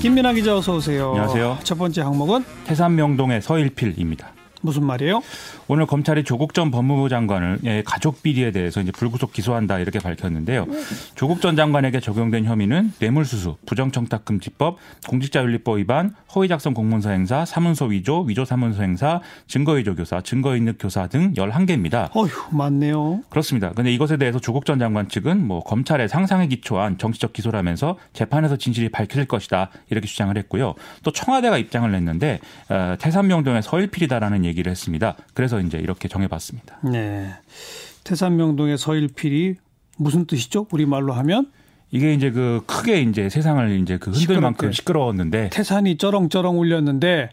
김민아 기자 어서 오세요. 안녕하세요. 첫 번째 항목은 태산명동의 서일필입니다. 무슨 말이에요? 오늘 검찰이 조국 전 법무부 장관을 예, 가족 비리에 대해서 이제 불구속 기소한다 이렇게 밝혔는데요. 조국 전 장관에게 적용된 혐의는 뇌물수수, 부정청탁금지법, 공직자윤리법 위반, 허위작성 공문서 행사, 사문서 위조, 위조 사문서 행사, 증거위조 교사, 증거인력 교사 등 11개입니다. 어휴, 많네요. 그렇습니다. 근데 이것에 대해서 조국 전 장관 측은 뭐 검찰의 상상에 기초한 정치적 기소라면서 재판에서 진실이 밝혀질 것이다 이렇게 주장을 했고요. 또 청와대가 입장을 냈는데 어, 태산명 동의 서일필이다라는 얘기를 했습니다. 그래서 이제 이렇게 정해봤습니다. 네. 태산명동의 서일필이 무슨 뜻이죠? 우리 말로 하면 이게 이제 그 크게 이제 세상을 이제 그 흔들 만큼. 시끄러웠는데 태산이 쩌렁쩌렁 울렸는데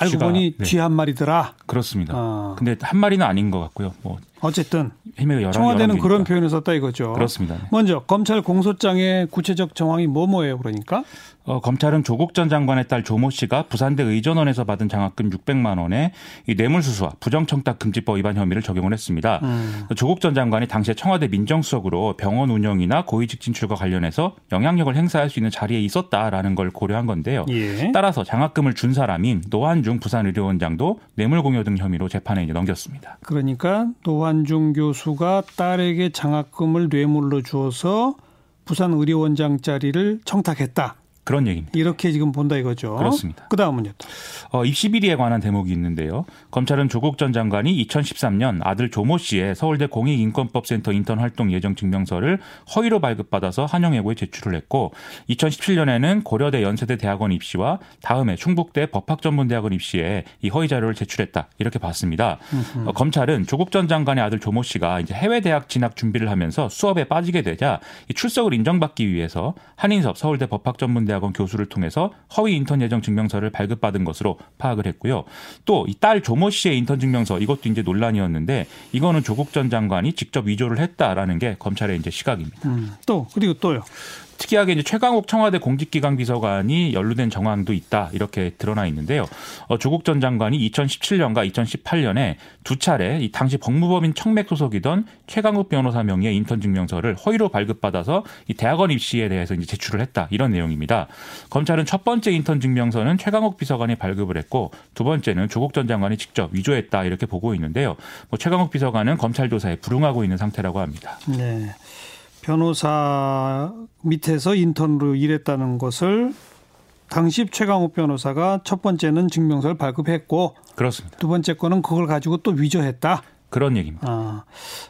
알고 쥐가, 보니 네. 쥐한 마리더라. 그렇습니다. 어. 근데 한 마리는 아닌 것 같고요. 뭐 어쨌든 여러 청와대는 여러 그런. 표현을 썼다 이거죠. 그렇습니다. 네. 먼저 검찰 공소장의 구체적 정황이 뭐뭐예요? 그러니까 어, 검찰은 조국 전 장관의 딸 조모 씨가 부산대 의전원에서 받은 장학금 600만 원에 이 뇌물수수와 부정청탁 금지법 위반 혐의를 적용을 했습니다. 음. 조국 전 장관이 당시에 청와대 민정수석으로 병원 운영이나 고위직 진출과 관련해서 영향력을 행사할 수 있는 자리에 있었다라는 걸 고려한 건데요. 예. 따라서 장학금을 준 사람인 노한중 부산의료원장도 뇌물 공여 등 혐의로 재판에 이제 넘겼습니다. 그러니까 노환중 교수가 딸에게 장학금을 뇌물로 주어서 부산 의료원장 자리를 청탁했다. 그런 얘기입니다. 이렇게 지금 본다 이거죠. 그렇습니다. 그 다음은요. 또. 어, 입시 비리에 관한 대목이 있는데요. 검찰은 조국 전 장관이 2013년 아들 조모 씨의 서울대 공익인권법센터 인턴 활동 예정 증명서를 허위로 발급받아서 한영예고에 제출을 했고 2017년에는 고려대 연세대 대학원 입시와 다음에 충북대 법학전문대학원 입시에 이 허위 자료를 제출했다 이렇게 봤습니다. 어, 검찰은 조국 전 장관의 아들 조모 씨가 이제 해외 대학 진학 준비를 하면서 수업에 빠지게 되자 이 출석을 인정받기 위해서 한인섭 서울대 법학전문대학원 교수를 통해서 허위 인턴 예정 증명서를 발급받은 것으로 파악을 했고요. 또 이 딸 조모 씨의 인턴 증명서 이것도 이제 논란이었는데 이거는 조국 전 장관이 직접 위조를 했다라는 게 검찰의 이제 시각입니다. 음, 또 그리고 또요. 특이하게 이제 최강욱 청와대 공직기강 비서관이 연루된 정황도 있다 이렇게 드러나 있는데요. 어, 조국 전 장관이 2017년과 2018년에 두 차례 이 당시 법무법인 청맥 소속이던 최강욱 변호사 명의의 인턴 증명서를 허위로 발급받아서 이 대학원 입시에 대해서 이제 제출을 했다 이런 내용입니다. 검찰은 첫 번째 인턴 증명서는 최강욱 비서관이 발급을 했고 두 번째는 조국 전 장관이 직접 위조했다 이렇게 보고 있는데요. 뭐 최강욱 비서관은 검찰 조사에 불응하고 있는 상태라고 합니다. 네. 변호사 밑에서 인턴으로 일했다는 것을 당시 최강욱 변호사가 첫 번째는 증명서를 발급했고 그렇습니다. 두 번째 거는 그걸 가지고 또 위조했다. 그런 얘기입니다. 아,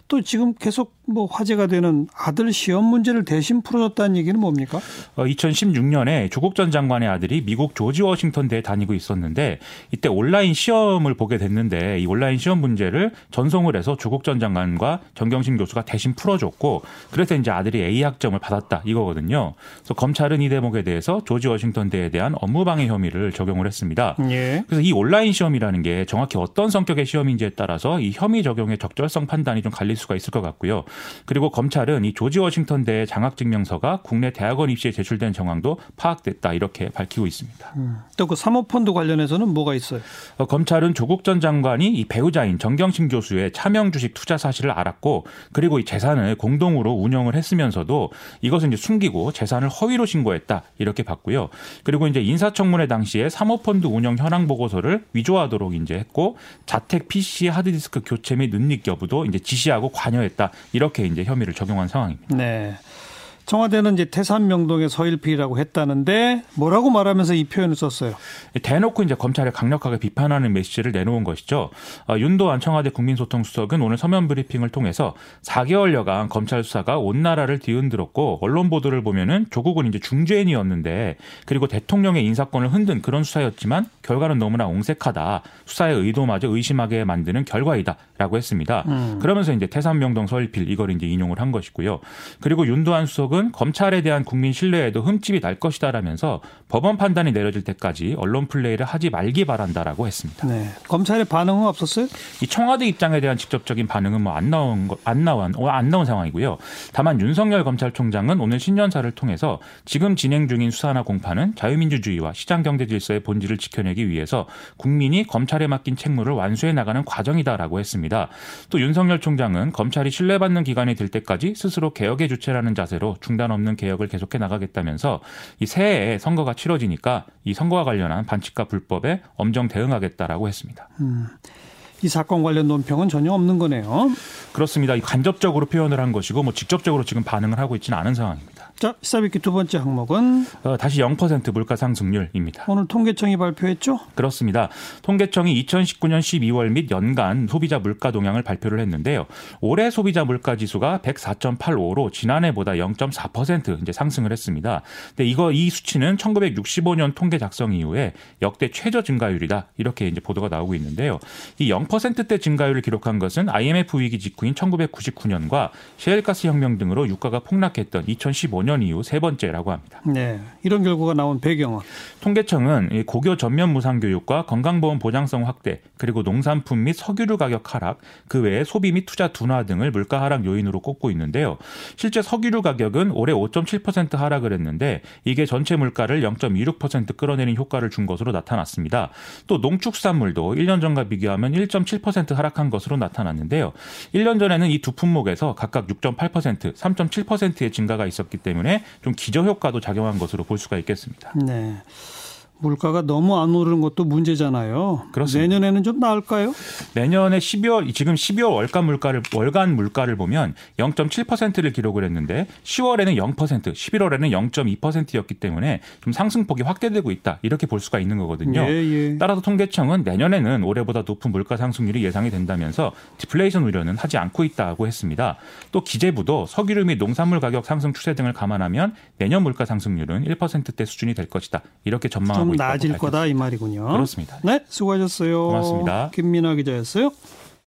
또 지금 계속 뭐 화제가 되는 아들 시험 문제를 대신 풀어줬다는 얘기는 뭡니까? 어, 2016년에 조국 전 장관의 아들이 미국 조지 워싱턴 대에 다니고 있었는데 이때 온라인 시험을 보게 됐는데 이 온라인 시험 문제를 전송을 해서 조국 전 장관과 정경심 교수가 대신 풀어줬고 그래서 이제 아들이 A 학점을 받았다 이거거든요. 그래서 검찰은 이 대목에 대해서 조지 워싱턴 대에 대한 업무방해 혐의를 적용을 했습니다. 예. 그래서 이 온라인 시험이라는 게 정확히 어떤 성격의 시험인지에 따라서 이 혐의 적용의 적절성 판단이 좀 갈릴 수가 있을 것 같고요. 그리고 검찰은 이 조지 워싱턴 대의 장학 증명서가 국내 대학원 입시에 제출된 정황도 파악됐다 이렇게 밝히고 있습니다. 또그 사모펀드 관련해서는 뭐가 있어요? 어, 검찰은 조국 전 장관이 이 배우자인 정경심 교수의 차명 주식 투자 사실을 알았고 그리고 이 재산을 공동으로 운영을 했으면서도 이것을 이제 숨기고 재산을 허위로 신고했다 이렇게 봤고요. 그리고 이제 인사청문회 당시에 사모펀드 운영 현황 보고서를 위조하도록 이제 했고 자택 PC 하드디스크 교체 및 눈익 여부도 이제 지시하고 관여했다 이렇게 이제 혐의를 적용한 상황입니다. 네. 청와대는 이제 태산명동의 서일필이라고 했다는데 뭐라고 말하면서 이 표현을 썼어요. 대놓고 이제 검찰을 강력하게 비판하는 메시지를 내놓은 것이죠. 어, 윤도한 청와대 국민소통수석은 오늘 서면 브리핑을 통해서 4개월여간 검찰 수사가 온 나라를 뒤흔들었고 언론 보도를 보면은 조국은 이제 중죄인이었는데 그리고 대통령의 인사권을 흔든 그런 수사였지만 결과는 너무나 옹색하다. 수사의 의도마저 의심하게 만드는 결과이다라고 했습니다. 그러면서 이제 태산명동 서일필 이걸 이제 인용을 한 것이고요. 그리고 윤도한 수석은 검찰에 대한 국민 신뢰에도 흠집이 날 것이다라면서 법원 판단이 내려질 때까지 언론 플레이를 하지 말기 바란다라고 했습니다. 네. 검찰의 반응은 없었어요? 이 청와대 입장에 대한 직접적인 반응은 뭐 안 나온 거, 안 나온 어, 안 나온 상황이고요. 다만 윤석열 검찰총장은 오늘 신년사를 통해서 지금 진행 중인 수사나 공판은 자유민주주의와 시장 경제 질서의 본질을 지켜내기 위해서 국민이 검찰에 맡긴 책무를 완수해 나가는 과정이다라고 했습니다. 또 윤석열 총장은 검찰이 신뢰받는 기관이 될 때까지 스스로 개혁의 주체라는 자세로 중단 없는 개혁을 계속해 나가겠다면서 이 새해에 선거가 치러지니까 이 선거와 관련한 반칙과 불법에 엄정 대응하겠다라고 했습니다. 음. 이 사건 관련 논평은 전혀 없는 거네요. 그렇습니다. 간접적으로 표현을 한 것이고 뭐 직접적으로 지금 반응을 하고 있지는 않은 상황입니다. 자, 시사비키 두 번째 항목은 어, 다시 0% 물가 상승률입니다. 오늘 통계청이 발표했죠? 그렇습니다. 통계청이 2019년 12월 및 연간 소비자 물가 동향을 발표를 했는데요. 올해 소비자 물가 지수가 104.85로 지난해보다 0.4% 이제 상승을 했습니다. 근데 이거 이 수치는 1965년 통계 작성 이후에 역대 최저 증가율이다. 이렇게 이제 보도가 나오고 있는데요. 이 0%대 증가율을 기록한 것은 IMF 위기 직후인 1999년과 셰일가스 혁명 등으로 유가가 폭락했던 2015년 2005년 이후 세 번째라고 합니다. 네, 이런 결과가 나온 배경은 통계청은 고교 전면 무상 교육과 건강보험 보장성 확대 그리고 농산품 및 석유류 가격 하락 그 외에 소비 및 투자 둔화 등을 물가 하락 요인으로 꼽고 있는데요. 실제 석유류 가격은 올해 5.7% 하락을 했는데 이게 전체 물가를 0.26% 끌어내는 효과를 준 것으로 나타났습니다. 또 농축산물도 1년 전과 비교하면 1.7% 하락한 것으로 나타났는데요. 1년 전에는 이 두 품목에서 각각 6.8%, 3.7%의 증가가 있었기 때문에 좀 기저 효과도 작용한 것으로 볼 수가 있겠습니다. 네. 물가가 너무 안 오르는 것도 문제잖아요. 그렇습니다. 내년에는 좀 나을까요? 내년에 12월 지금 12월 월간 물가를 월간 물가를 보면 0.7%를 기록을 했는데 10월에는 0%, 11월에는 0.2%였기 때문에 좀 상승폭이 확대되고 있다. 이렇게 볼 수가 있는 거거든요. 예, 예. 따라서 통계청은 내년에는 올해보다 높은 물가 상승률이 예상이 된다면서 디플레이션 우려는 하지 않고 있다고 했습니다. 또 기재부도 석유류 및 농산물 가격 상승 추세 등을 감안하면 내년 물가 상승률은 1%대 수준이 될 것이다. 이렇게 전망하고 좀 나아질 거다 이 말이군요. 그렇습니다. 네, 수고하셨어요. 고맙습니다. 김민아 기자였어요.